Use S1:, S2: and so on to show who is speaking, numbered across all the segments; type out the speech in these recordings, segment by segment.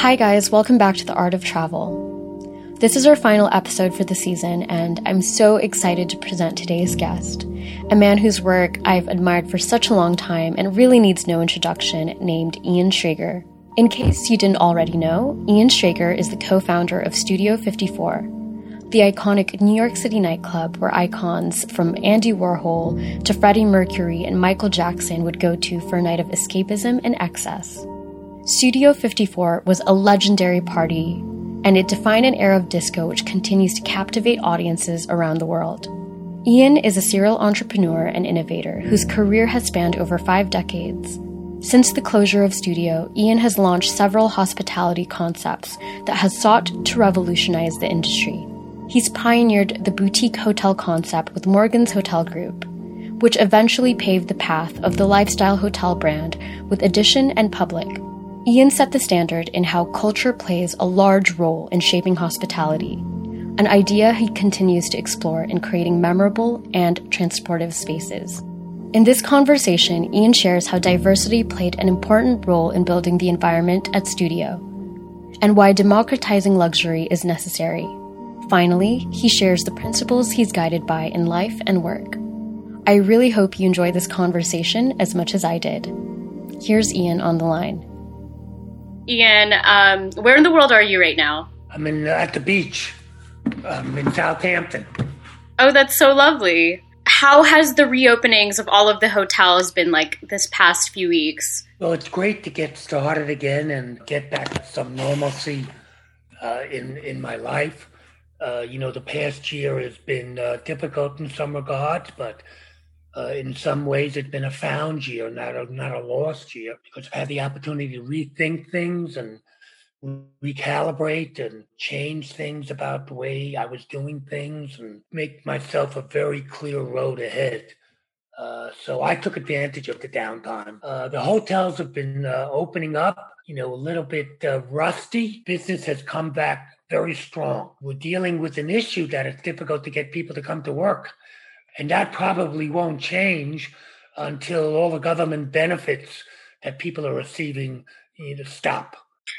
S1: Hi, guys, welcome back to The Art of Travel. This is our final episode for the season, and I'm so excited to present today's guest, a man whose work I've admired for such a long time and really needs no introduction, named Ian Schrager. In case you didn't already know, Ian Schrager is the co founder of Studio 54, the iconic New York City nightclub where icons from Andy Warhol to Freddie Mercury and Michael Jackson would go to for a night of escapism and excess. Studio 54 was a legendary party and it defined an era of disco which continues to captivate audiences around the world. Ian is a serial entrepreneur and innovator whose career has spanned over five decades. Since the closure of Studio, Ian has launched several hospitality concepts that has sought to revolutionize the industry. He's pioneered the boutique hotel concept with Morgans Hotel Group, which eventually paved the path of the lifestyle hotel brand with Edition and Public, Ian set the standard in how culture plays a large role in shaping hospitality, an idea he continues to explore in creating memorable and transportive spaces. In this conversation, Ian shares how diversity played an important role in building the environment at Studio, and why democratizing luxury is necessary. Finally, he shares the principles he's guided by in life and work. I really hope you enjoy this conversation as much as I did. Here's Ian on the line. Ian, um, where in the world are you right now?
S2: I'm in uh, at the beach. I'm in Southampton.
S1: Oh, that's so lovely. How has the reopenings of all of the hotels been like this past few weeks?
S2: Well, it's great to get started again and get back to some normalcy uh, in in my life. Uh, you know, the past year has been uh, difficult in some regards, but uh, in some ways, it's been a found year, not a not a lost year, because I've had the opportunity to rethink things and recalibrate and change things about the way I was doing things and make myself a very clear road ahead. Uh, so I took advantage of the downtime. Uh, the hotels have been uh, opening up, you know, a little bit uh, rusty. Business has come back very strong. We're dealing with an issue that it's difficult to get people to come to work. And that probably won't change until all the government benefits that people are receiving you know, stop.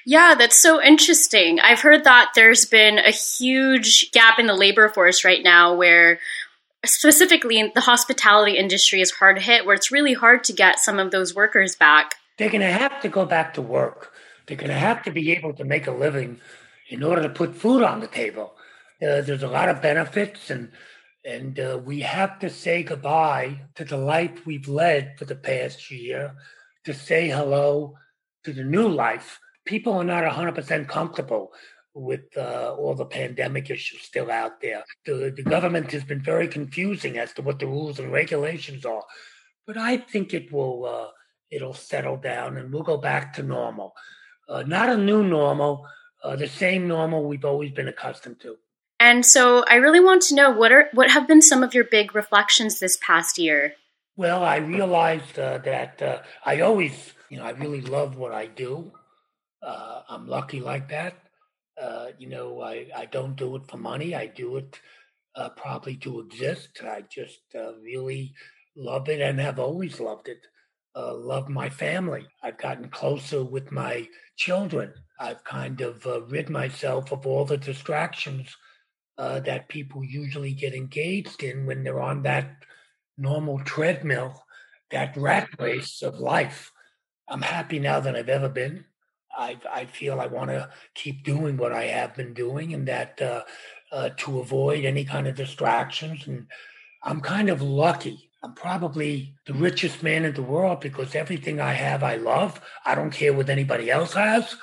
S1: Yeah, that's so interesting. I've heard that there's been a huge gap in the labor force right now where specifically the hospitality industry is hard hit where it's really hard to get some of those workers back.
S2: They're going to have to go back to work. They're going to have to be able to make a living in order to put food on the table. Uh, there's a lot of benefits and and uh, we have to say goodbye to the life we've led for the past year, to say hello to the new life. People are not 100% comfortable with uh, all the pandemic issues still out there. The, the government has been very confusing as to what the rules and regulations are. But I think it will uh, it'll settle down and we'll go back to normal. Uh, not a new normal, uh, the same normal we've always been accustomed to.
S1: And so I really want to know what are what have been some of your big reflections this past year?
S2: Well, I realized uh, that uh, I always, you know, I really love what I do. Uh, I'm lucky like that. Uh, you know, I, I don't do it for money. I do it uh, probably to exist. I just uh, really love it and have always loved it. love my family. I've gotten closer with my children. I've kind of rid myself of all the distractions uh, that people usually get engaged in when they're on that normal treadmill, that rat race of life. I'm happy now than I've ever been. I, I feel I want to keep doing what I have been doing and that uh, uh, to avoid any kind of distractions. And I'm kind of lucky. I'm probably the richest man in the world because everything I have, I love. I don't care what anybody else has.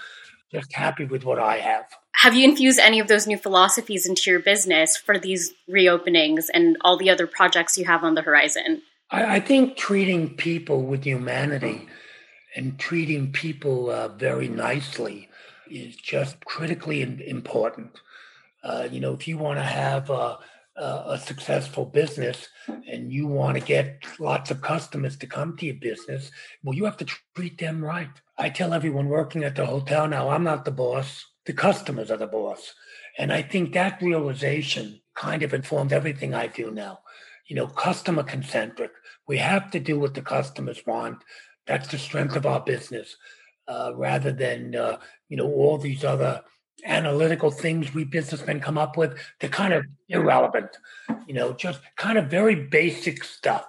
S2: Just happy with what I have
S1: have you infused any of those new philosophies into your business for these reopenings and all the other projects you have on the horizon?
S2: I, I think treating people with humanity and treating people uh, very nicely is just critically important. Uh, you know, if you want to have a, a, successful business and you want to get lots of customers to come to your business, well, you have to treat them right. I tell everyone working at the hotel now, I'm not the boss the customers are the boss. And I think that realization kind of informed everything I do now. You know, customer concentric. We have to do what the customers want. That's the strength of our business. uh, rather than uh, you know all these other analytical things we businessmen come up with. They're kind of irrelevant, you know, just kind of very basic stuff.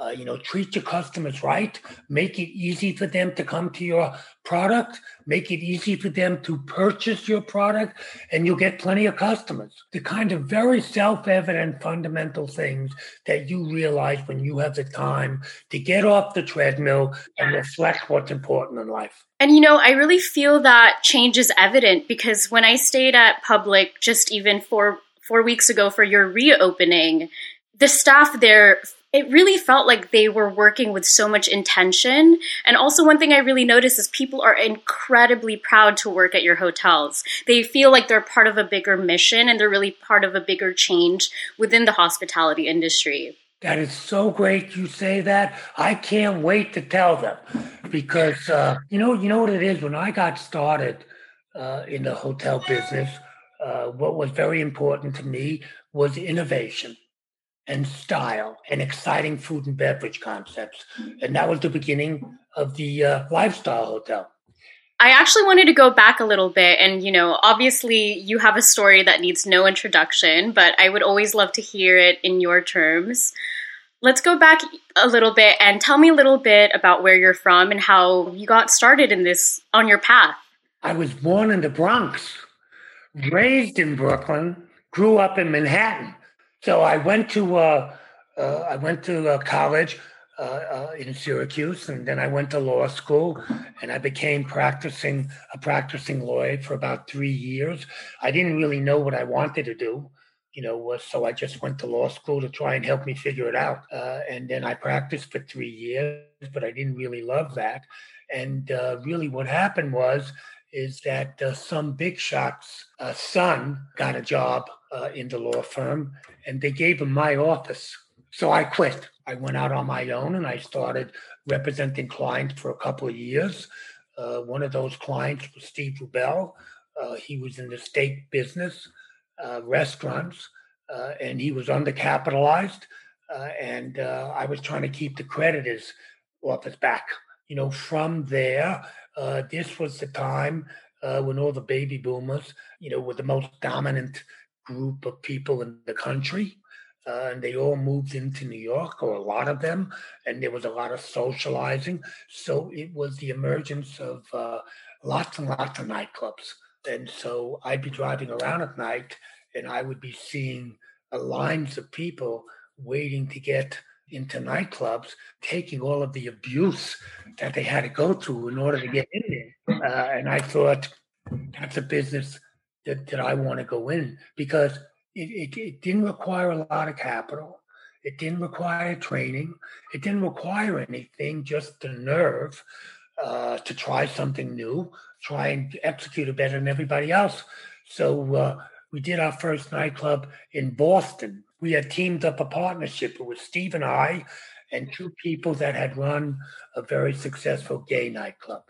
S2: Uh, you know, treat your customers right, make it easy for them to come to your product, make it easy for them to purchase your product, and you'll get plenty of customers. The kind of very self evident fundamental things that you realize when you have the time to get off the treadmill and reflect what's important in life.
S1: And you know, I really feel that change is evident because when I stayed at Public just even four four weeks ago for your reopening, the staff there it really felt like they were working with so much intention. And also, one thing I really noticed is people are incredibly proud to work at your hotels. They feel like they're part of a bigger mission and they're really part of a bigger change within the hospitality industry.
S2: That is so great you say that. I can't wait to tell them because uh, you know you know what it is. When I got started uh, in the hotel business, uh, what was very important to me was innovation and style and exciting food and beverage concepts. And that was the beginning of the uh, lifestyle hotel.
S1: I actually wanted to go back a little bit. And, you know, obviously you have a story that needs no introduction, but I would always love to hear it in your terms. Let's go back a little bit and tell me a little bit about where you're from and how you got started in this on your path.
S2: I was born in the Bronx, raised in Brooklyn, grew up in Manhattan. So I went to uh, uh, I went to uh, college uh, uh, in Syracuse, and then I went to law school, and I became practicing a practicing lawyer for about three years. I didn't really know what I wanted to do, you know, so I just went to law school to try and help me figure it out. And then I practiced for three years, but I didn't really love that. And really, what happened was is that uh, some big shot's uh, son got a job uh, in the law firm and they gave him my office. So I quit. I went out on my own and I started representing clients for a couple of years. Uh, one of those clients was Steve Rubell. Uh, he was in the steak business, uh, restaurants, and he was undercapitalized. and I was trying to keep the creditors office back. You know, from there, uh, this was the time uh, when all the baby boomers, you know, were the most dominant group of people in the country. Uh, and they all moved into New York, or a lot of them, and there was a lot of socializing. So it was the emergence of uh, lots and lots of nightclubs. And so I'd be driving around at night, and I would be seeing uh, lines of people waiting to get into nightclubs, taking all of the abuse that they had to go through in order to get in there. Uh, and I thought that's a business that, that I want to go in because it, it, it didn't require a lot of capital. It didn't require training. It didn't require anything, just the nerve uh, to try something new, try and execute it better than everybody else. So uh, we did our first nightclub in Boston we had teamed up a partnership. It was Steve and I and two people that had run a very successful gay nightclub.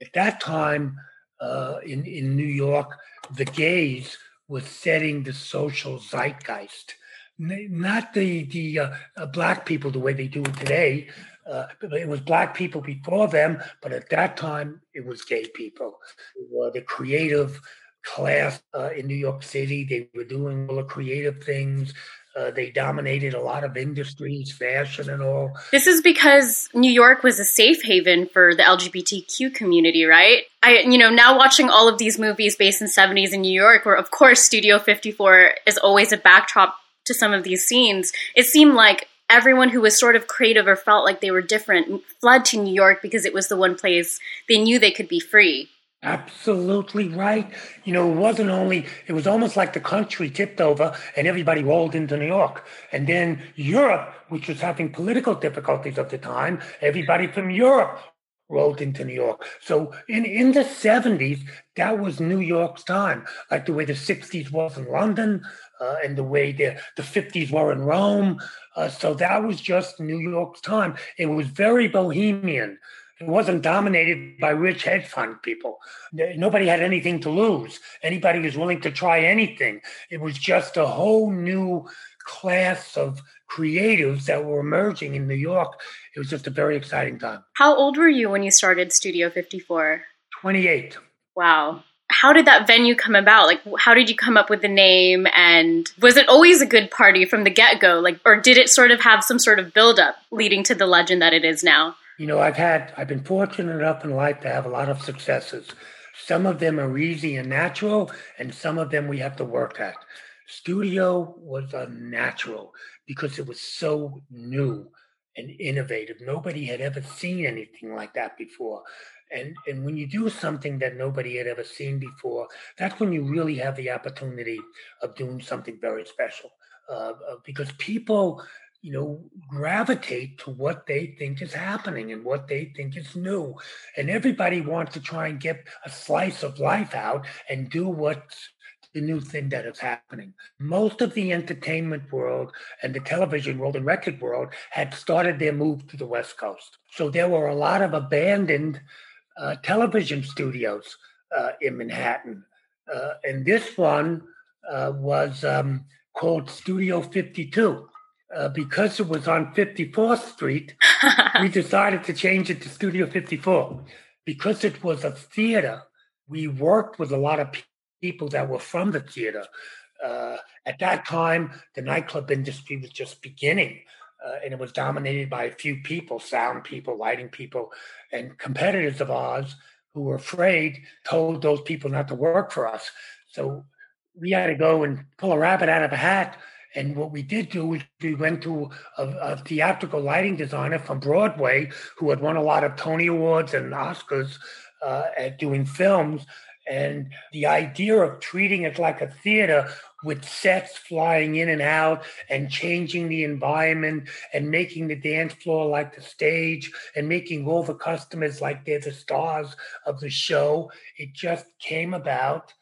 S2: At that time uh, in, in New York, the gays was setting the social zeitgeist. Not the, the uh, uh, black people the way they do it today. Uh, it was black people before them, but at that time it was gay people. They were the creative class uh, in New York City. They were doing all the creative things. Uh, they dominated a lot of industries, fashion and all.
S1: This is because New York was a safe haven for the LGBTQ community, right? I, you know, now watching all of these movies based in 70s in New York, where of course Studio 54 is always a backdrop to some of these scenes, it seemed like everyone who was sort of creative or felt like they were different fled to New York because it was the one place they knew they could be free.
S2: Absolutely right. You know, it wasn't only, it was almost like the country tipped over and everybody rolled into New York. And then Europe, which was having political difficulties at the time, everybody from Europe rolled into New York. So in, in the 70s, that was New York's time, like the way the 60s was in London uh, and the way the, the 50s were in Rome. Uh, so that was just New York's time. It was very bohemian. It wasn't dominated by rich hedge fund people. Nobody had anything to lose. Anybody was willing to try anything. It was just a whole new class of creatives that were emerging in New York. It was just a very exciting time.
S1: How old were you when you started Studio 54?
S2: 28.
S1: Wow. How did that venue come about? Like, how did you come up with the name? And was it always a good party from the get go? Like, or did it sort of have some sort of build up leading to the legend that it is now?
S2: You know, I've had, I've been fortunate enough in life to have a lot of successes. Some of them are easy and natural, and some of them we have to work at. Studio was a natural because it was so new and innovative. Nobody had ever seen anything like that before. And, and when you do something that nobody had ever seen before, that's when you really have the opportunity of doing something very special. Uh, uh because people, you know, gravitate to what they think is happening and what they think is new. And everybody wants to try and get a slice of life out and do what's the new thing that is happening. Most of the entertainment world and the television world and record world had started their move to the West Coast. So there were a lot of abandoned uh, television studios uh, in Manhattan. Uh, and this one uh, was um, called Studio 52. Uh, because it was on 54th Street, we decided to change it to Studio 54. Because it was a theater, we worked with a lot of people that were from the theater. Uh, at that time, the nightclub industry was just beginning, uh, and it was dominated by a few people sound people, lighting people, and competitors of ours who were afraid told those people not to work for us. So we had to go and pull a rabbit out of a hat. And what we did do was we went to a, a, theatrical lighting designer from Broadway who had won a lot of Tony Awards and Oscars uh, at doing films and the idea of treating it like a theater with sets flying in and out and changing the environment and making the dance floor like the stage and making all the customers like they're the stars of the show. It just came about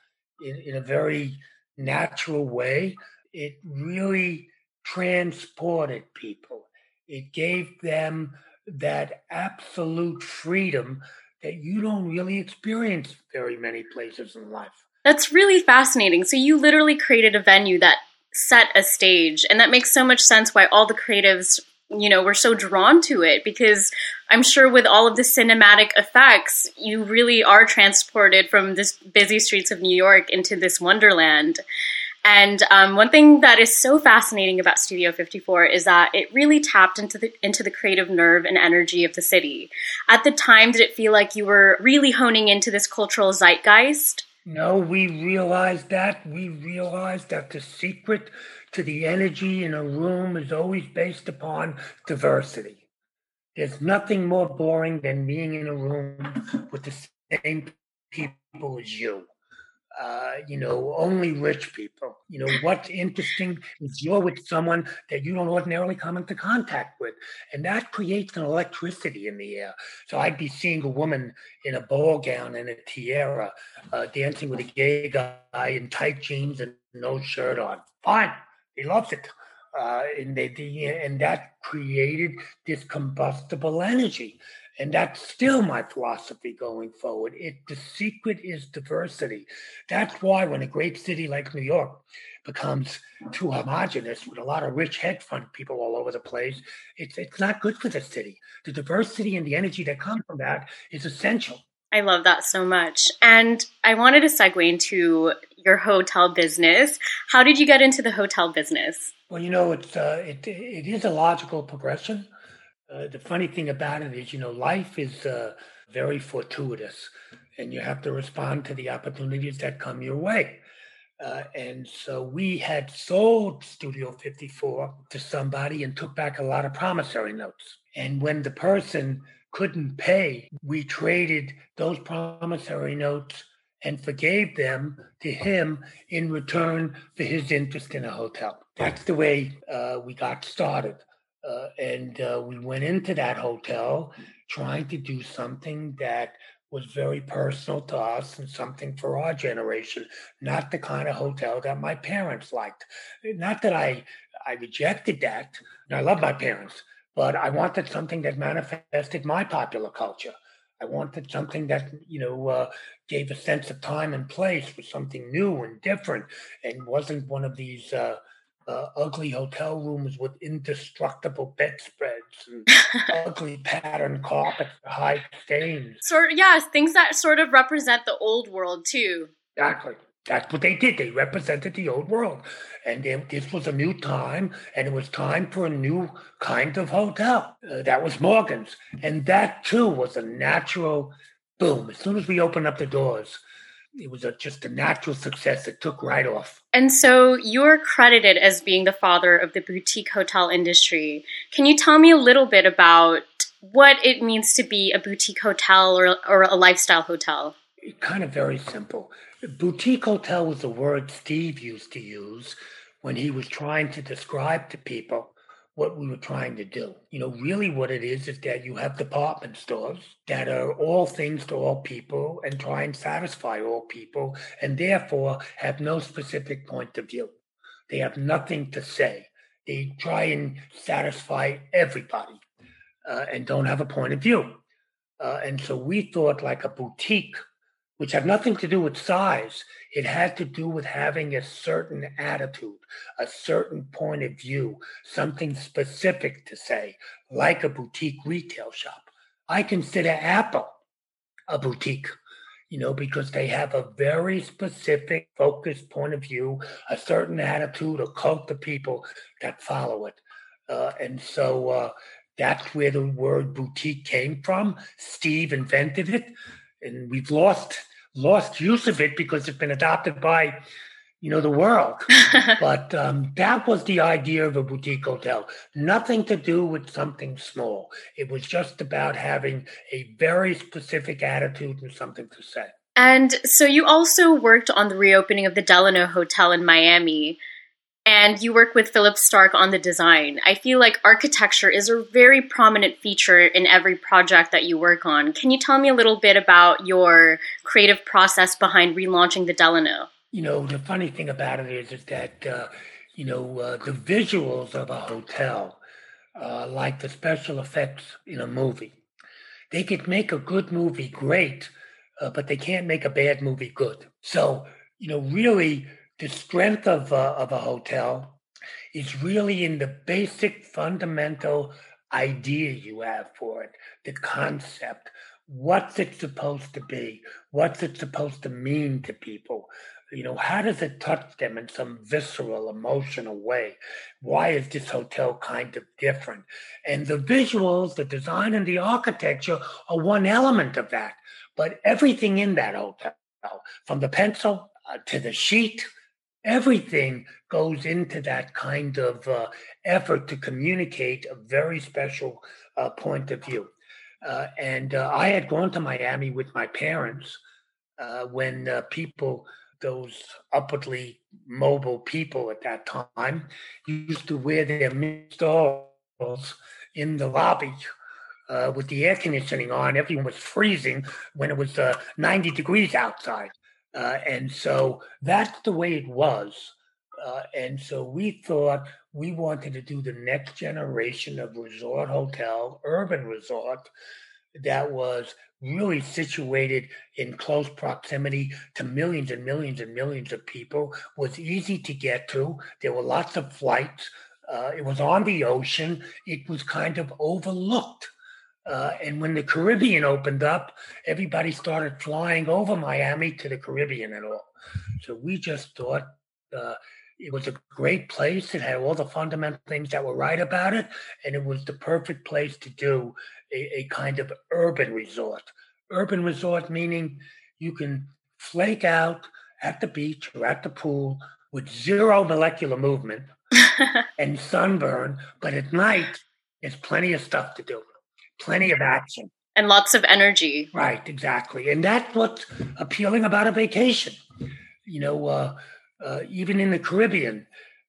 S2: in, in a very natural way. It really transported people, it gave them that absolute freedom that you don't really experience very many places in life.
S1: That's really fascinating. So you literally created a venue that set a stage, and that makes so much sense why all the creatives you know were so drawn to it because i'm sure with all of the cinematic effects you really are transported from this busy streets of new york into this wonderland and um, one thing that is so fascinating about Studio 54 is that it really tapped into the into the creative nerve and energy of the city. At the time, did it feel like you were really honing into this cultural zeitgeist?
S2: No, we realized that. We realized that the secret to the energy in a room is always based upon diversity. There's nothing more boring than being in a room with the same people as you uh, you know, only rich people. You know, what's interesting is you're with someone that you don't ordinarily come into contact with. And that creates an electricity in the air. So I'd be seeing a woman in a ball gown and a tiara uh, dancing with a gay guy in tight jeans and no shirt on. Fine. He loves it. Uh, and, they, the, and that created this combustible energy. And that's still my philosophy going forward. It the secret is diversity. That's why when a great city like New York becomes too homogenous with a lot of rich hedge fund people all over the place, it's it's not good for the city. The diversity and the energy that comes from that is essential.
S1: I love that so much. And I wanted to segue into your hotel business. How did you get into the hotel business?
S2: Well, you know, it's uh, it it is a logical progression. Uh, the funny thing about it is, you know, life is uh, very fortuitous, and you have to respond to the opportunities that come your way. Uh, and so we had sold Studio 54 to somebody and took back a lot of promissory notes. And when the person couldn't pay, we traded those promissory notes and forgave them to him in return for his interest in a hotel. That's the way uh, we got started. Uh, and uh, we went into that hotel trying to do something that was very personal to us and something for our generation, not the kind of hotel that my parents liked. Not that I I rejected that. I love my parents, but I wanted something that manifested my popular culture. I wanted something that you know uh, gave a sense of time and place for something new and different, and wasn't one of these uh, uh, ugly hotel rooms with indestructible bedspreads and ugly patterned carpets, high stains.
S1: Sort yes, things that sort of represent the old world too.
S2: Exactly. That's what they did. They represented the old world. And they, this was a new time, and it was time for a new kind of hotel. Uh, that was Morgans. And that, too, was a natural boom. As soon as we opened up the doors, it was a, just a natural success. It took right off.
S1: And so you're credited as being the father of the boutique hotel industry. Can you tell me a little bit about what it means to be a boutique hotel or, or a lifestyle hotel?
S2: Kind of very simple. Boutique hotel was a word Steve used to use when he was trying to describe to people what we were trying to do. You know, really what it is is that you have department stores that are all things to all people and try and satisfy all people and therefore have no specific point of view. They have nothing to say. They try and satisfy everybody uh, and don't have a point of view. Uh, and so we thought like a boutique which had nothing to do with size. It had to do with having a certain attitude, a certain point of view, something specific to say, like a boutique retail shop. I consider Apple a boutique, you know, because they have a very specific, focused point of view, a certain attitude, a cult of people that follow it. Uh, and so uh, that's where the word boutique came from. Steve invented it, and we've lost lost use of it because it's been adopted by you know the world. But um, that was the idea of a boutique hotel. Nothing to do with something small. It was just about having a very specific attitude and something to say.
S1: And so you also worked on the reopening of the delano hotel in miami and you work with Philippe Starck on the design. I feel like architecture is a very prominent feature in every project that you work on. Can you tell me a little bit about your creative process behind relaunching the Delano?
S2: You know, the funny thing about it is, is that, uh, you know, uh, the visuals of a hotel, uh, like the special effects in a movie, they could make a good movie great, uh, but they can't make a bad movie good. So, you know, really, the strength of a, of a hotel is really in the basic fundamental idea you have for it, the concept. What's it supposed to be? What's it supposed to mean to people? You know, how does it touch them in some visceral, emotional way? Why is this hotel kind of different? And the visuals, the design, and the architecture are one element of that. But everything in that hotel, from the pencil uh, to the sheet everything goes into that kind of uh, effort to communicate a very special uh, point of view. Uh, and uh, I had gone to Miami with my parents uh, when uh, people, those upwardly mobile people at that time, used to wear their stalls in the lobby. with the air conditioning on, everyone was freezing when it was 90 degrees outside. Uh, and so that's the way it was. Uh, and so we thought we wanted to do the next generation of resort hotel, urban resort, that was really situated in close proximity to millions and millions and millions of people, was easy to get to. There were lots of flights. Uh, it was on the ocean. It was kind of overlooked. Uh, and when the Caribbean opened up, everybody started flying over Miami to the Caribbean and all. So we just thought uh, it was a great place. It had all the fundamental things that were right about it, and it was the perfect place to do a, a kind of urban resort. Urban resort meaning you can flake out at the beach or at the pool with zero molecular movement and sunburn, but at night there's plenty of stuff to do plenty of action
S1: and lots of energy.
S2: Right, exactly. And that's what's appealing about a vacation. You know, uh, uh, even in the Caribbean,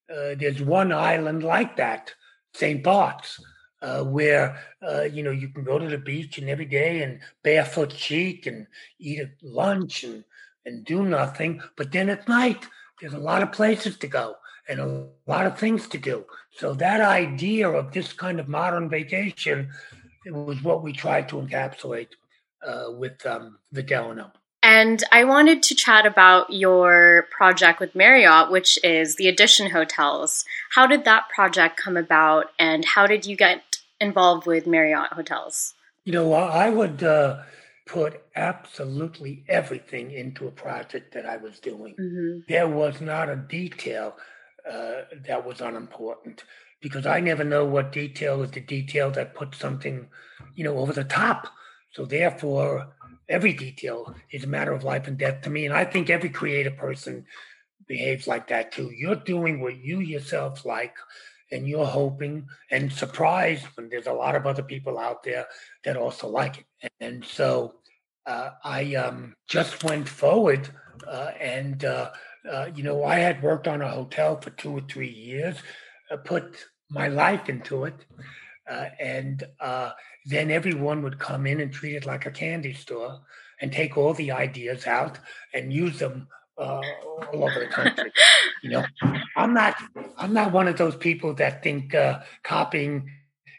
S2: uh, there's one island like that, St. Bart's, uh, where uh, you know you can go to the beach and every day and barefoot cheek and eat a lunch and and do nothing. But then at night, there's a lot of places to go and a lot of things to do. So that idea of this kind of modern vacation it was what we tried to encapsulate uh, with um, the Delano.
S1: And I wanted to chat about your project with Marriott, which is the Edition Hotels. How did that project come about, and how did you get involved with Marriott Hotels?
S2: You know, I would uh, put absolutely everything into a project that I was doing. Mm-hmm. There was not a detail uh, that was unimportant because I never know what detail is the detail that puts something, you know, over the top. So therefore, every detail is a matter of life and death to me. And I think every creative person behaves like that too. You're doing what you yourself like, and you're hoping and surprised when there's a lot of other people out there that also like it. And so uh, I um, just went forward, uh, and uh, uh you know, I had worked on a hotel for two or three years, uh, put my life into it. Uh, and uh, then everyone would come in and treat it like a candy store and take all the ideas out and use them uh, all over the country. you know, I'm not I'm not one of those people that think uh, copying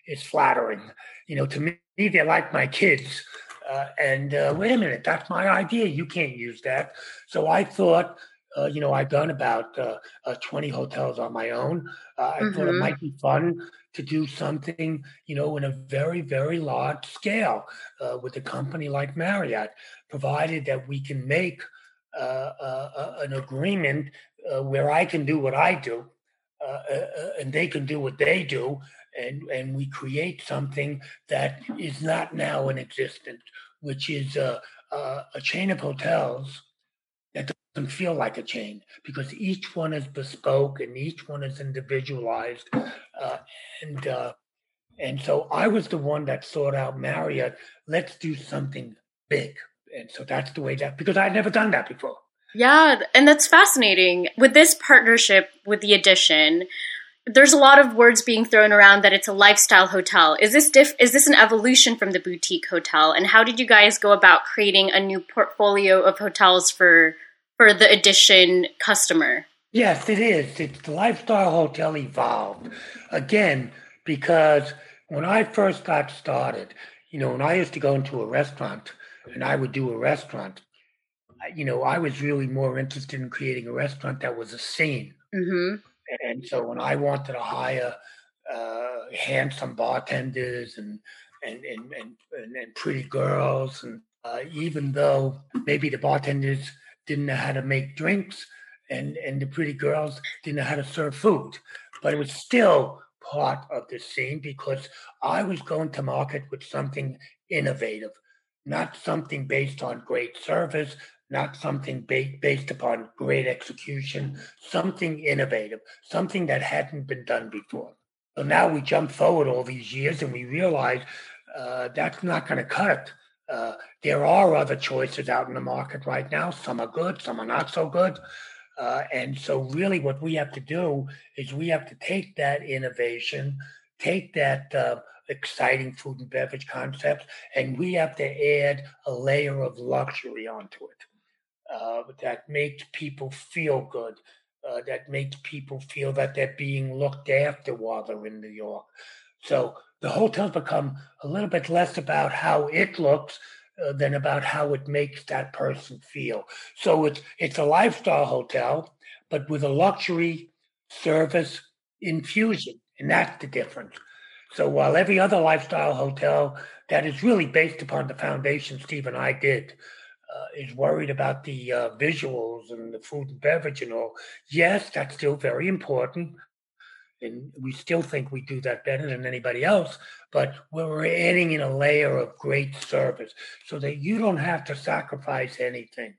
S2: is flattering. You know, to me, they're like my kids. Uh, and uh, wait a minute, that's my idea. You can't use that. So I thought, you know, I've done about 20 hotels on my own. I mm-hmm. thought it mm-hmm. might be fun to do something, you know, in a very, very large scale uh, with a company like Marriott, provided that we can make uh, uh, uh an agreement uh, where I can do what I do uh, and they can do what they do, and, and we create something that is not now in existence, which is a, a chain of hotels doesn't feel like a chain because each one is bespoke and each one is individualized. Uh, and uh, and so I was the one that sought out Marriott. Let's do something big. And so that's the way that because I'd never done that before.
S1: Yeah, and that's fascinating. With this partnership with the Edition, there's a lot of words being thrown around that it's a lifestyle hotel. Is this diff- is this an evolution from the boutique hotel? And how did you guys go about creating a new portfolio of hotels for for the Edition customer.
S2: Yes, it is. It's the lifestyle hotel evolved again because when I first got started, you know, when I used to go into a restaurant and I would do a restaurant, you know, I was really more interested in creating a restaurant that was a scene. Mm-hmm. And so when I wanted to hire uh, handsome bartenders and and and and, and pretty girls, and uh, even though maybe the bartenders didn't know how to make drinks, and and the pretty girls didn't know how to serve food. But it was still part of the scene because I was going to market with something innovative, not something based on great service, not something ba- based upon great execution, something innovative, something that hadn't been done before. So now we jump forward all these years and we realize uh, that's not going to cut it. Uh, there are other choices out in the market right now. Some are good, some are not so good. Uh, and so, really, what we have to do is we have to take that innovation, take that uh, exciting food and beverage concepts, and we have to add a layer of luxury onto it uh, that makes people feel good, uh, that makes people feel that they're being looked after while they're in New York. So, the hotels become a little bit less about how it looks uh, than about how it makes that person feel. So it's it's a lifestyle hotel, but with a luxury service infusion, and that's the difference. So while every other lifestyle hotel that is really based upon the foundation Steve and I did uh, is worried about the uh, visuals and the food and beverage and all, yes, that's still very important and we still think we do that better than anybody else, but we're adding in a layer of great service so that you don't have to sacrifice anything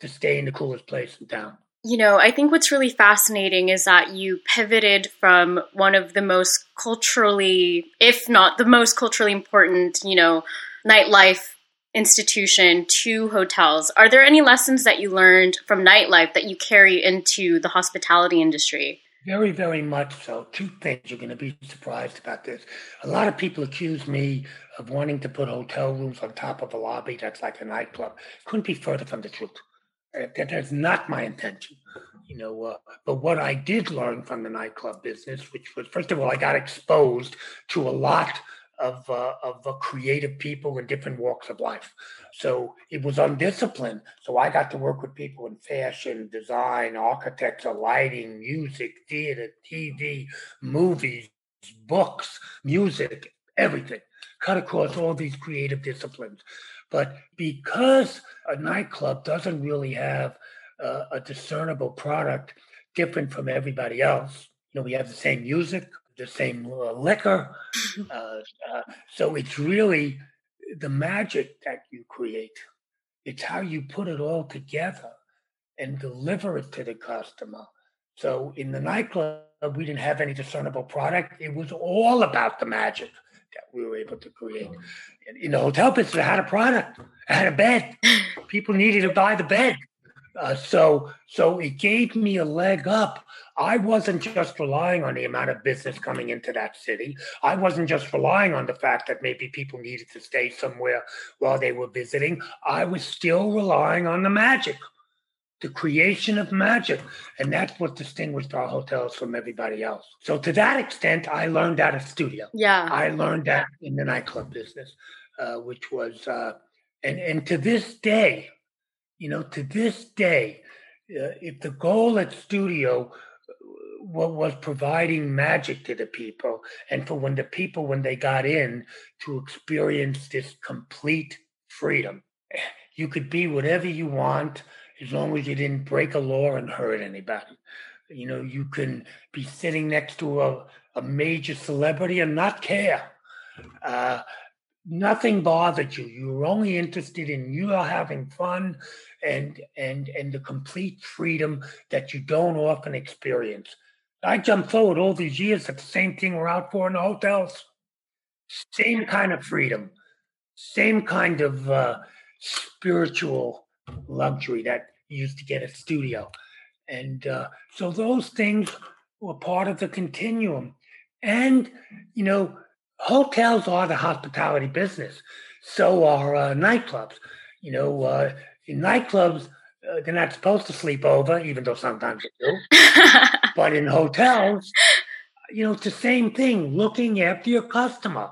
S2: to stay in the coolest place in town.
S1: You know, I think what's really fascinating is that you pivoted from one of the most culturally, if not the most culturally important, you know, nightlife institution to hotels. Are there any lessons that you learned from nightlife that you carry into the hospitality industry?
S2: Very, very much so. Two things you're going to be surprised about this. A lot of people accuse me of wanting to put hotel rooms on top of a lobby that's like a nightclub. Couldn't be further from the truth. Uh, that is not my intention. You know, uh, but what I did learn from the nightclub business, which was first of all, I got exposed to a lot of uh, of uh, creative people in different walks of life. So it was undisciplined. So I got to work with people in fashion, design, architecture, lighting, music, theater, TV, movies, books, music, everything. Cut across all these creative disciplines. But because a nightclub doesn't really have uh, a discernible product different from everybody else, you know, we have the same music, the same uh, liquor. Uh, uh, so it's really the magic that you create. It's how you put it all together and deliver it to the customer. So in the nightclub, we didn't have any discernible product. It was all about the magic that we were able to create. In the hotel business, I had a product. I had a bed. People needed to buy the bed. Uh, so, so it gave me a leg up. I wasn't just relying on the amount of business coming into that city. I wasn't just relying on the fact that maybe people needed to stay somewhere while they were visiting. I was still relying on the magic, the creation of magic. And that's what distinguished our hotels from everybody else. So, to that extent, I learned that at studio.
S1: Yeah.
S2: I learned that in the nightclub business, uh, which was, uh, and, and to this day, you know, to this day, uh, if the goal at studio uh, was providing magic to the people, and for when the people, when they got in, to experience this complete freedom. You could be whatever you want as long as you didn't break a law and hurt anybody. You know, you can be sitting next to a, a major celebrity and not care. Uh, nothing bothered you. You were only interested in you are having fun and and and the complete freedom that you don't often experience. I jump forward all these years at the same thing we're out for in the hotels. Same kind of freedom, same kind of uh, spiritual luxury that you used to get at studio. And uh, so those things were part of the continuum. And, you know, hotels are the hospitality business. So are uh, nightclubs. You know, uh, in nightclubs, uh, they're not supposed to sleep over, even though sometimes they do. but in hotels, you know, it's the same thing, looking after your customer.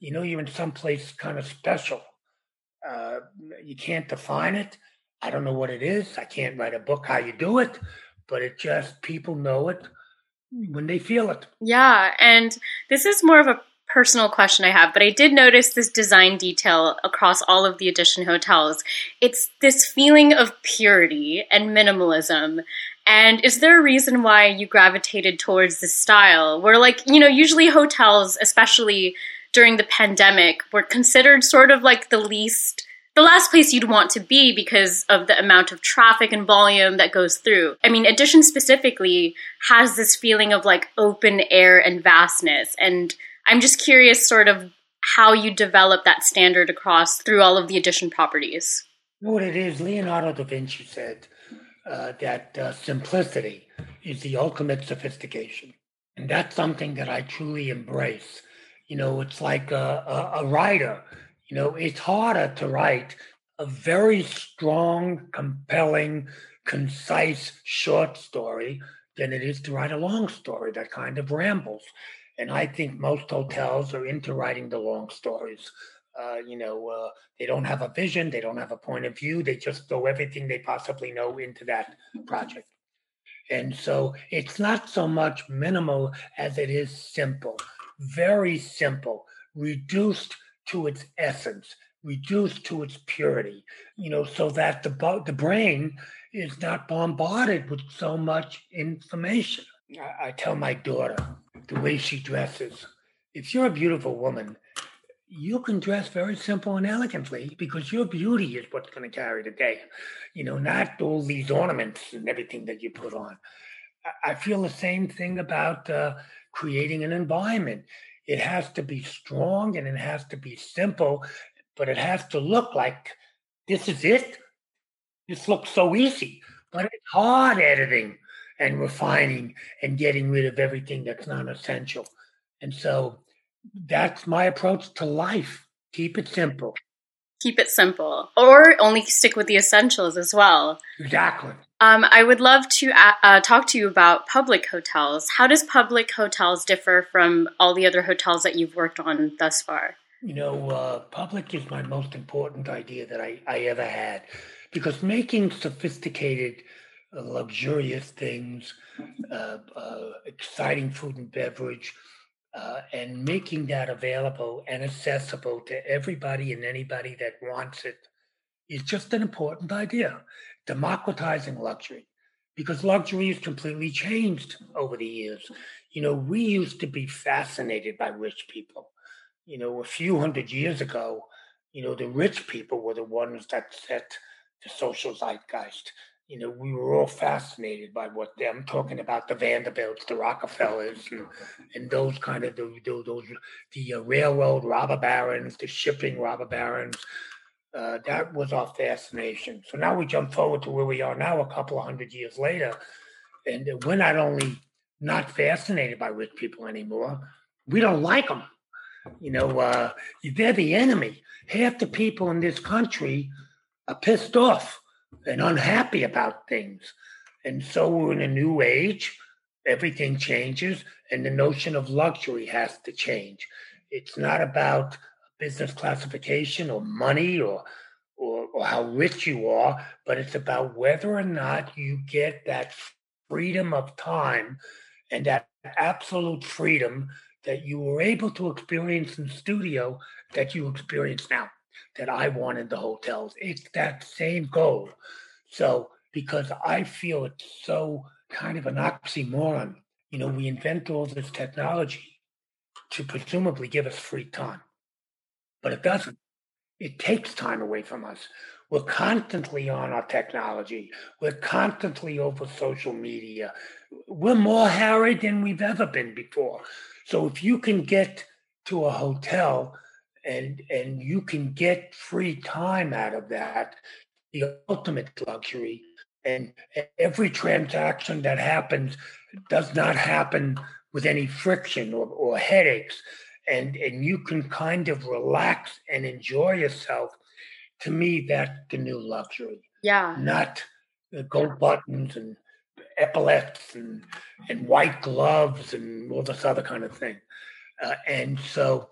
S2: You know, you're in some place kind of special. Uh, you can't define it. I don't know what it is. I can't write a book how you do it, but it just, people know it when they feel it.
S1: Yeah. And this is more of a personal question I have, but I did notice this design detail across all of the Edition hotels. It's this feeling of purity and minimalism. And is there a reason why you gravitated towards this style? Where, like, you know, usually hotels, especially during the pandemic, were considered sort of like the least the last place you'd want to be because of the amount of traffic and volume that goes through. I mean, Edition specifically has this feeling of like open air and vastness. And I'm just curious, sort of, how you develop that standard across through all of the Edition properties.
S2: You know what it is? Leonardo da Vinci said uh, that uh, simplicity is the ultimate sophistication. And that's something that I truly embrace. You know, it's like a, a, a writer. You know, it's harder to write a very strong, compelling, concise short story than it is to write a long story that kind of rambles. And I think most hotels are into writing the long stories. Uh, you know, uh, they don't have a vision, they don't have a point of view, they just throw everything they possibly know into that project. And so it's not so much minimal as it is simple, very simple, reduced to its essence, reduced to its purity, you know, so that the, the brain is not bombarded with so much information. I, I tell my daughter, the way she dresses. If you're a beautiful woman, you can dress very simple and elegantly because your beauty is what's going to carry the day. You know, not all these ornaments and everything that you put on. I feel the same thing about uh, creating an environment. It has to be strong and it has to be simple, but it has to look like this is it. This looks so easy, but it's hard editing and refining and getting rid of everything that's non essential. And so that's my approach to life. Keep it simple.
S1: Keep it simple, or only stick with the essentials as well.
S2: Exactly.
S1: Um, I would love to uh, uh, talk to you about public hotels. How does public hotels differ from all the other hotels that you've worked on thus far?
S2: You know, uh, public is my most important idea that I, I ever had because making sophisticated, luxurious things, uh, uh, exciting food and beverage, and making that available and accessible to everybody and anybody that wants it is just an important idea democratizing luxury because luxury has completely changed over the years. You know, we used to be fascinated by rich people. You know, a few hundred years ago, you know, the rich people were the ones that set the social zeitgeist. You know, we were all fascinated by what they, I'm talking about the Vanderbilts, the Rockefellers, and, and those kind of the, those the uh, railroad robber barons, the shipping robber barons, uh, that was our fascination. So now we jump forward to where we are now, a couple of hundred years later, and we're not only not fascinated by rich people anymore, we don't like them. You know, uh, they're the enemy. Half the people in this country are pissed off and unhappy about things. And so we're in a new age. Everything changes, and the notion of luxury has to change. It's not about business classification or money or, or, or how rich you are, but it's about whether or not you get that freedom of time and that absolute freedom that you were able to experience in studio that you experience now that I want in the hotels. It's that same goal. So because I feel it's so kind of an oxymoron, you know, we invent all this technology to presumably give us free time but it doesn't. It takes time away from us. We're constantly on our technology. We're constantly over social media. We're more harried than we've ever been before. So if you can get to a hotel and and you can get free time out of that, the ultimate luxury. And every transaction that happens does not happen with any friction or, or headaches. And and you can kind of relax and enjoy yourself. To me that's the new luxury.
S1: Yeah.
S2: Not the gold buttons and epaulets and and white gloves and all this other kind of thing. Uh, and so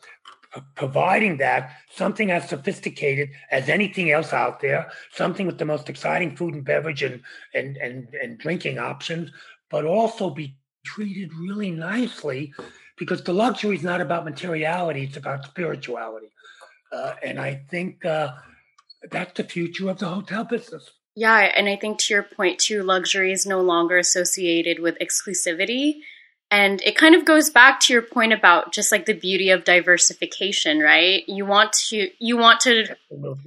S2: providing that something as sophisticated as anything else out there something with the most exciting food and beverage and and and, and drinking options but also be treated really nicely because the luxury is not about materiality, it's about spirituality. Uh, and I think uh, that's the future of the hotel business.
S1: Yeah, and I think to your point too, luxury is no longer associated with exclusivity. And it kind of goes back to your point about just like the beauty of diversification, right? You want to you want to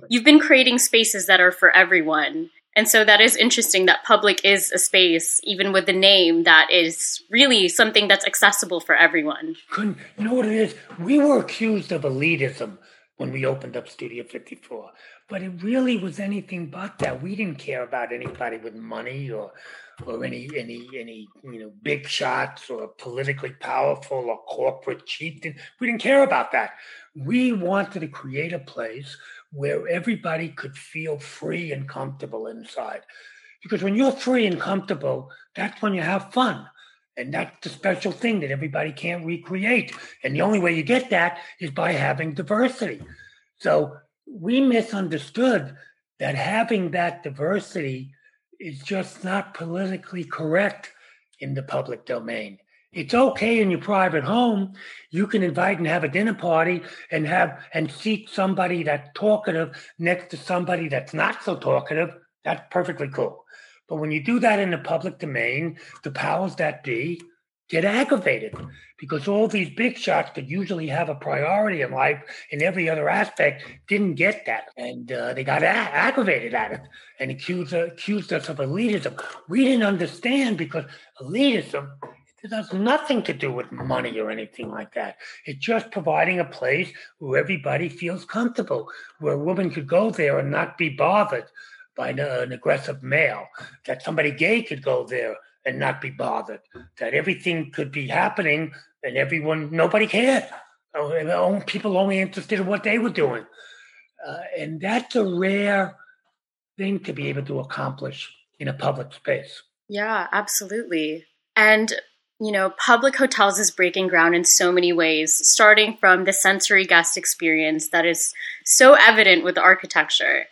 S1: you've been creating spaces that are for everyone. And so that is interesting that public is a space, even with the name, that is really something that's accessible for everyone.
S2: Couldn't, you know what it is? We were accused of elitism when we opened up Studio 54, but it really was anything but that. We didn't care about anybody with money or or any any any you know big shots or politically powerful or corporate chieftain. We didn't care about that. We wanted to create a place where everybody could feel free and comfortable inside. Because when you're free and comfortable, that's when you have fun. And that's the special thing that everybody can't recreate. And the only way you get that is by having diversity. So we misunderstood that having that diversity is just not politically correct in the public domain. It's okay in your private home. You can invite and have a dinner party and have and seat somebody that's talkative next to somebody that's not so talkative. That's perfectly cool. But when you do that in the public domain, the powers that be get aggravated because all these big shots that usually have a priority in life in every other aspect didn't get that. And uh, they got a- aggravated at it and accused, uh, accused us of elitism. We didn't understand because elitism it has nothing to do with money or anything like that. It's just providing a place where everybody feels comfortable, where a woman could go there and not be bothered by an aggressive male, that somebody gay could go there and not be bothered, that everything could be happening and everyone, nobody cared. Oh, people only interested in what they were doing. Uh, and that's a rare thing to be able to accomplish in a public space.
S1: Yeah, absolutely. And you know, public hotels is breaking ground in so many ways, starting from the sensory guest experience that is so evident with architecture.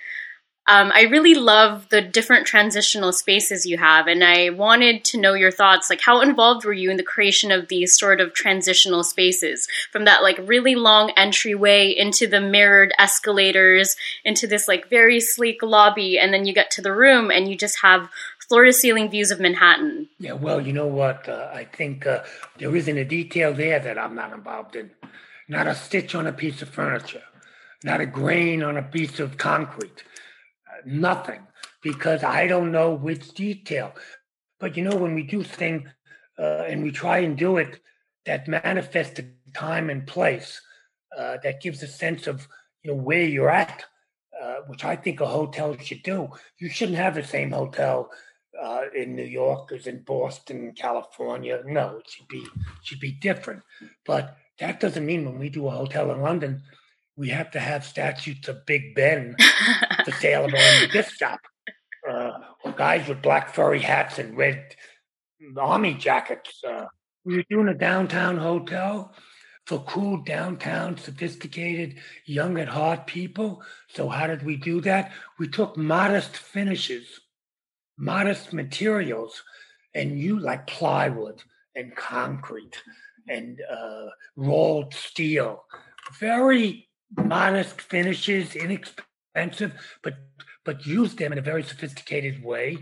S1: Um, I really love the different transitional spaces you have, and I wanted to know your thoughts. Like, how involved were you in the creation of these sort of transitional spaces from that like really long entryway into the mirrored escalators into this like very sleek lobby, and then you get to the room and you just have floor to ceiling views of Manhattan?
S2: Yeah, well, you know what? Uh, I think uh, there isn't a detail there that I'm not involved in. Not a stitch on a piece of furniture, not a grain on a piece of concrete nothing because I don't know which detail. But you know, when we do things uh, and we try and do it that manifests the time and place, uh, that gives a sense of you know where you're at, uh, which I think a hotel should do. You shouldn't have the same hotel uh, in New York as in Boston, California. No, it should be should be different. But that doesn't mean when we do a hotel in London we have to have statues of Big Ben for saleable in the gift shop. Uh, or guys with black furry hats and red army jackets. Uh, we were doing a downtown hotel for cool downtown, sophisticated, young at heart people. So how did we do that? We took modest finishes, modest materials, and you like plywood and concrete and uh, rolled steel. Very modest finishes, inexpensive, but but used them in a very sophisticated way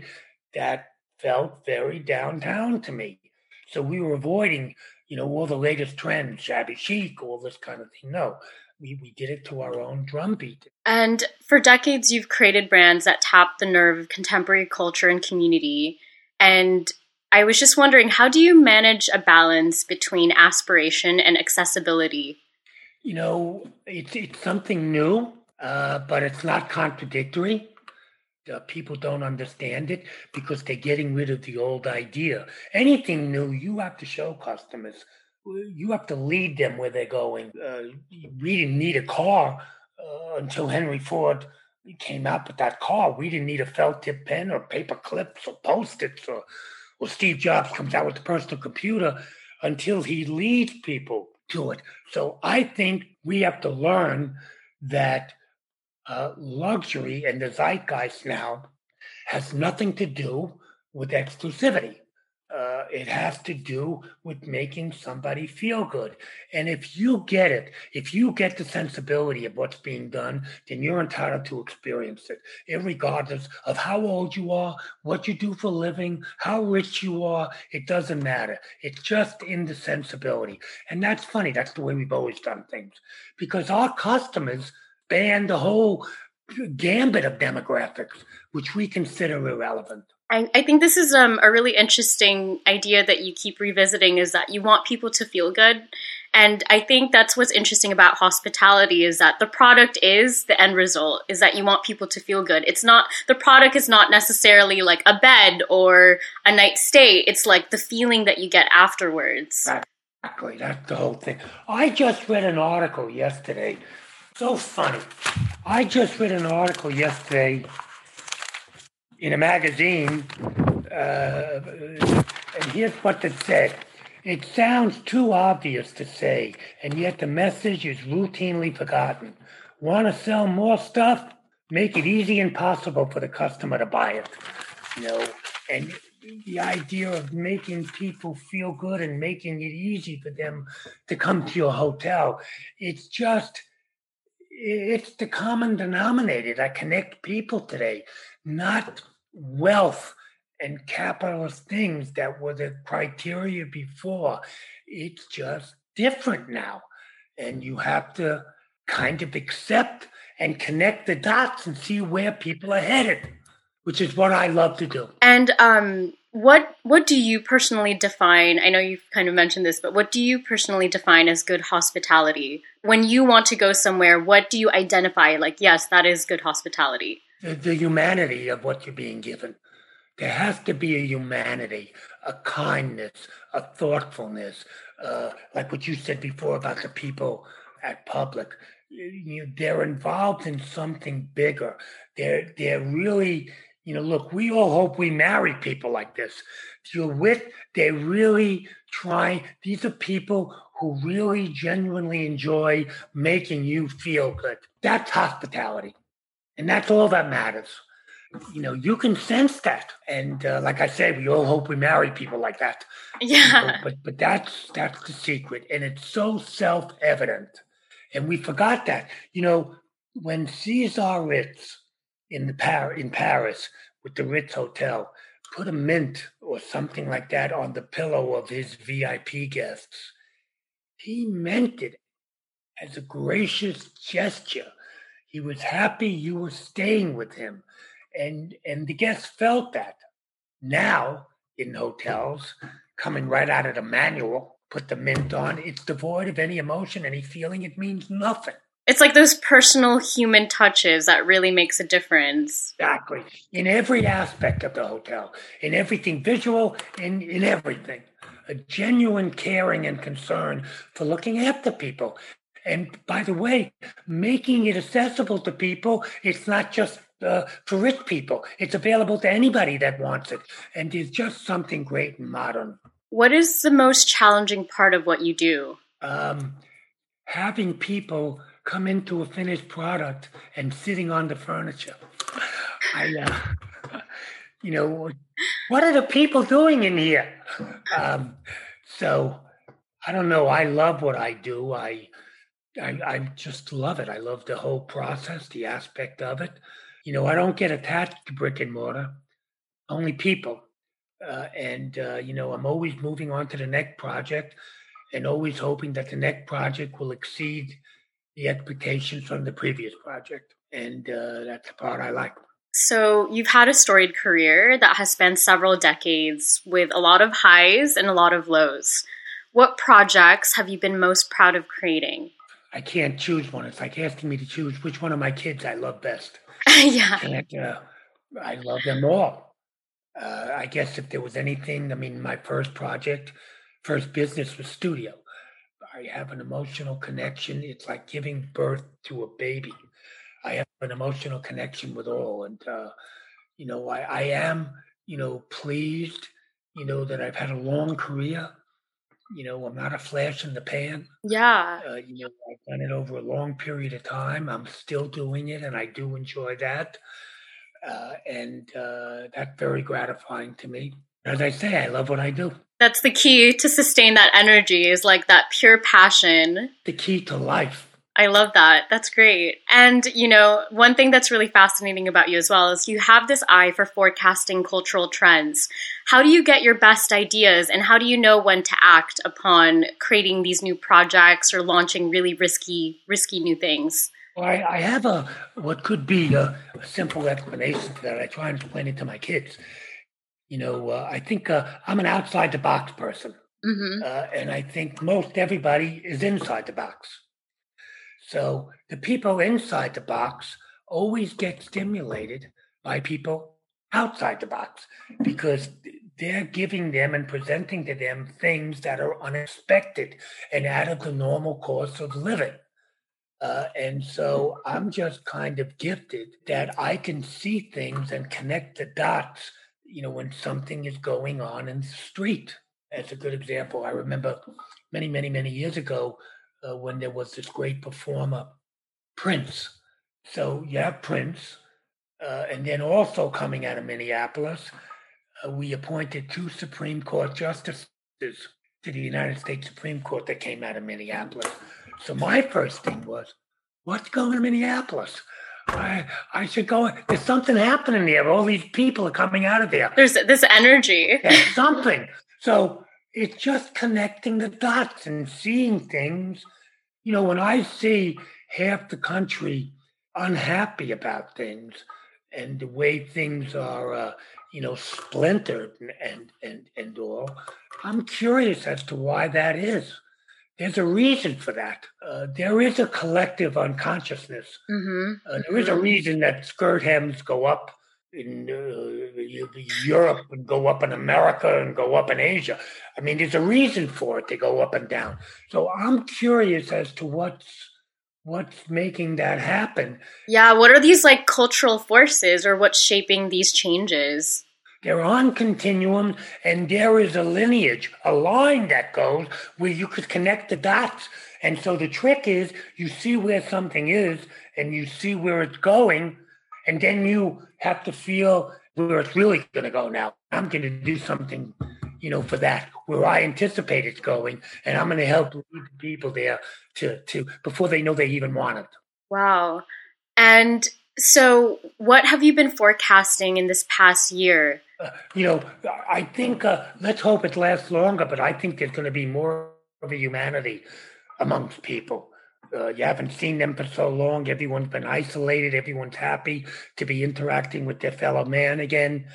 S2: that felt very downtown to me. So we were avoiding, you know, all the latest trends, shabby chic, all this kind of thing. No, we, we did it to our own drumbeat.
S1: And for decades, you've created brands that tap the nerve of contemporary culture and community. And I was just wondering, how do you manage a balance between aspiration and accessibility?
S2: You know, it's it's something new, uh, but it's not contradictory. Uh, people don't understand it because they're getting rid of the old idea. Anything new, you have to show customers. You have to lead them where they're going. Uh, we didn't need a car uh, until Henry Ford came out with that car. We didn't need a felt tip pen or paper clips or post-its or, or Steve Jobs comes out with the personal computer until he leads people to it. So I think we have to learn that uh, luxury and the zeitgeist now has nothing to do with exclusivity. Uh, it has to do with making somebody feel good. And if you get it, if you get the sensibility of what's being done, then you're entitled to experience it, regardless of how old you are, what you do for a living, how rich you are. It doesn't matter. It's just in the sensibility. And that's funny. That's the way we've always done things because our customers span the whole gambit of demographics, which we consider irrelevant.
S1: I, I think this is um, a really interesting idea that you keep revisiting is that you want people to feel good. And I think that's what's interesting about hospitality is that the product is the end result is that you want people to feel good. It's not, the product is not necessarily like a bed or a night stay. It's like the feeling that you get afterwards.
S2: Exactly. That's the whole thing. I just read an article yesterday. So funny. I just read an article yesterday in a magazine, uh, and here's what it said. It sounds too obvious to say, and yet the message is routinely forgotten. Want to sell more stuff? Make it easy and possible for the customer to buy it. You know, and the idea of making people feel good and making it easy for them to come to your hotel. It's just, it's the common denominator that connect people today not wealth and capitalist things that were the criteria before. It's just different now. And you have to kind of accept and connect the dots and see where people are headed, which is what I love to do.
S1: And um, what what do you personally define? I know you've kind of mentioned this, but what do you personally define as good hospitality? When you want to go somewhere, what do you identify like, yes, that is good hospitality?
S2: The, the humanity of what you're being given. There has to be a humanity, a kindness, a thoughtfulness, uh, like what you said before about the people at public. You, they're involved in something bigger. They're they're really You know, look, we all hope we marry people like this. You're with, they really try, these are people who really genuinely enjoy making you feel good. That's hospitality. And that's all that matters. You know, you can sense that. And uh, like I said, we all hope we marry people like that.
S1: Yeah.
S2: But, but, but that's that's the secret. And it's so self-evident. And we forgot that. You know, when Cesar Ritz in the Par- in Paris with the Ritz Hotel put a mint or something like that on the pillow of his VIP guests, he meant it as a gracious gesture. He was happy you were staying with him. And and the guests felt that. Now in hotels, coming right out of the manual, put the mint on, it's devoid of any emotion, any feeling, it means nothing.
S1: It's like those personal human touches that really makes a difference.
S2: Exactly. In every aspect of the hotel, in everything visual, in, in everything a genuine caring and concern for looking after people. And by the way, making it accessible to people, it's not just uh, for rich people, it's available to anybody that wants it. And there's just something great and modern.
S1: What is the most challenging part of what you do?
S2: Um, having people come into a finished product and sitting on the furniture. I, uh, you know, what are the people doing in here? Um, so I don't know. I love what I do. I, I, I just love it. I love the whole process, the aspect of it. You know, I don't get attached to brick and mortar, only people. Uh, and, uh, you know, I'm always moving on to the next project and always hoping that the next project will exceed the expectations from the previous project. And uh, that's the part I like.
S1: So, you've had a storied career that has spanned several decades with a lot of highs and a lot of lows. What projects have you been most proud of creating?
S2: I can't choose one. It's like asking me to choose which one of my kids I love best.
S1: yeah.
S2: And, uh, I love them all. Uh, I guess if there was anything, I mean, my first project, first business was studio. I have an emotional connection. It's like giving birth to a baby. I have an emotional connection with all. And, uh, you know, I, I am, you know, pleased, you know, that I've had a long career. You know, I'm not a flash in the pan.
S1: Yeah.
S2: Uh, you know, I've done it over a long period of time. I'm still doing it, and I do enjoy that. Uh, and uh, that's very gratifying to me. As I say, I love what I do.
S1: That's the key to sustain that energy is like that pure passion.
S2: The key to life.
S1: I love that. That's great. And, you know, one thing that's really fascinating about you as well is you have this eye for forecasting cultural trends. How do you get your best ideas and how do you know when to act upon creating these new projects or launching really risky, risky new things?
S2: Well, I, I have a what could be a, a, simple explanation for that. I try and explain it to my kids. You know, uh, I think uh, I'm an outside the box person,
S1: mm-hmm.
S2: uh, and I think most everybody is inside the box. So the people inside the box always get stimulated by people outside the box because they're giving them and presenting to them things that are unexpected and out of the normal course of living. Uh, and so I'm just kind of gifted that I can see things and connect the dots, you know, when something is going on in the street. That's a good example, I remember many, many, many years ago, uh, when there was this great performer, Prince. So you have Prince, uh, and then also coming out of Minneapolis, uh, we appointed two Supreme Court justices to the United States Supreme Court that came out of Minneapolis. So my first thing was, what's going to Minneapolis? I I should go. There's something happening there. All these people are coming out of there.
S1: There's this energy.
S2: There's something. So it's just connecting the dots and seeing things. You know, when I see half the country unhappy about things and the way things are, uh, you know, splintered and, and, and, and all, I'm curious as to why that is. There's a reason for that. Uh, there is a collective unconsciousness.
S1: Mm-hmm.
S2: Uh, there is a reason that skirt hems go up in uh, Europe and go up in America and go up in Asia. I mean, there's a reason for it. They go up and down. So I'm curious as to what's what's making that happen.
S3: Yeah, what are these like cultural forces or what's shaping these changes?
S2: They're on continuum, and there is a lineage, a line that goes where you could connect the dots. And so the trick is you see where something is and you see where it's going, and then you have to feel where it's really going to go now. I'm going to do something, you know, for that where I anticipate it's going, and I'm going to help lead people there to to before they know they even want it.
S3: Wow. And so, what have you been forecasting in this past year?
S2: Uh, you know, I think uh, let's hope it lasts longer, but I think there's going to be more of a humanity amongst people. Uh, you haven't seen them for so long. Everyone's been isolated. Everyone's happy to be interacting with their fellow man again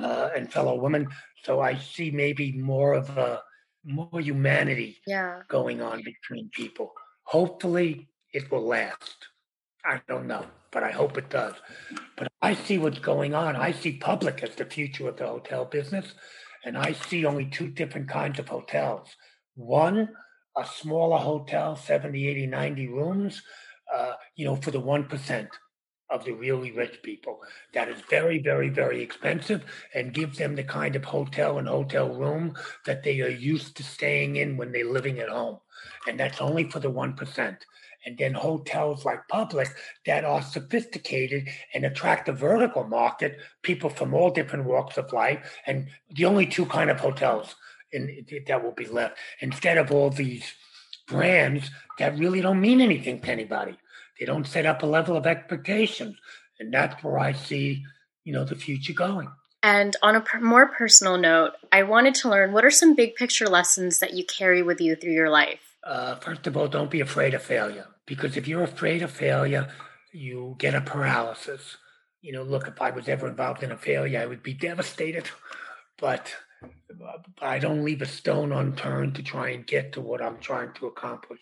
S2: uh, and fellow woman. So I see maybe more of a more humanity
S3: yeah.
S2: going on between people. Hopefully, it will last. I don't know but I hope it does. But I see what's going on. I see public as the future of the hotel business, and I see only two different kinds of hotels. One, a smaller hotel, 70, 80, 90 rooms, uh, you know, for the 1% of the really rich people. That is very, very, very expensive and gives them the kind of hotel and hotel room that they are used to staying in when they're living at home. And that's only for the 1% and then hotels like Public that are sophisticated and attract a vertical market, people from all different walks of life, and the only two kind of hotels in, that will be left instead of all these brands that really don't mean anything to anybody. They don't set up a level of expectations, and that's where I see, you know, the future going.
S3: And on a per- more personal note, I wanted to learn what are some big picture lessons that you carry with you through your life?
S2: uh, first of all, don't be afraid of failure because if you're afraid of failure, you get a paralysis. You know, look, if I was ever involved in a failure, I would be devastated, but I don't leave a stone unturned to try and get to what I'm trying to accomplish.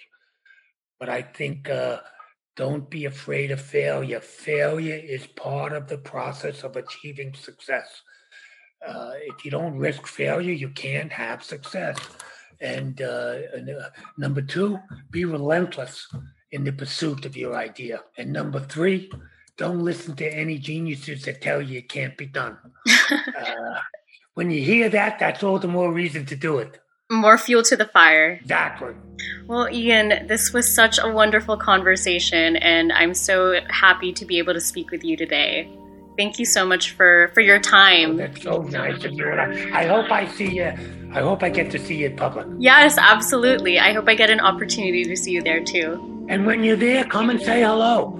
S2: But I think uh, don't be afraid of failure. Failure is part of the process of achieving success. Uh, if you don't risk failure, you can't have success. And, uh, and uh, number two, be relentless in the pursuit of your idea. And number three, don't listen to any geniuses that tell you it can't be done. when you hear that, that's all the more reason to do it.
S3: More fuel to the fire.
S2: Exactly.
S3: Well, Ian, this was such a wonderful conversation, and I'm so happy to be able to speak with you today. Thank you so much for, for your time.
S2: Oh, that's so nice of you. I, I hope I see you. I hope I get to see you in public.
S3: Yes, absolutely. I hope I get an opportunity to see you there too.
S2: And when you're there, come and say hello.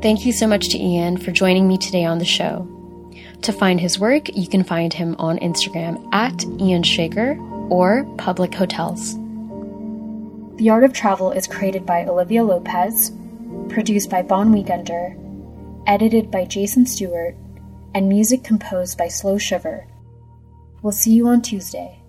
S1: Thank you so much to Ian for joining me today on the show. To find his work, you can find him on Instagram at Ian Schrager or Public Hotels. The Art of Travel is created by Olivia Lopez, produced by Bon Weekender, edited by Jason Stewart, and music composed by Slow Shiver. We'll see you on Tuesday.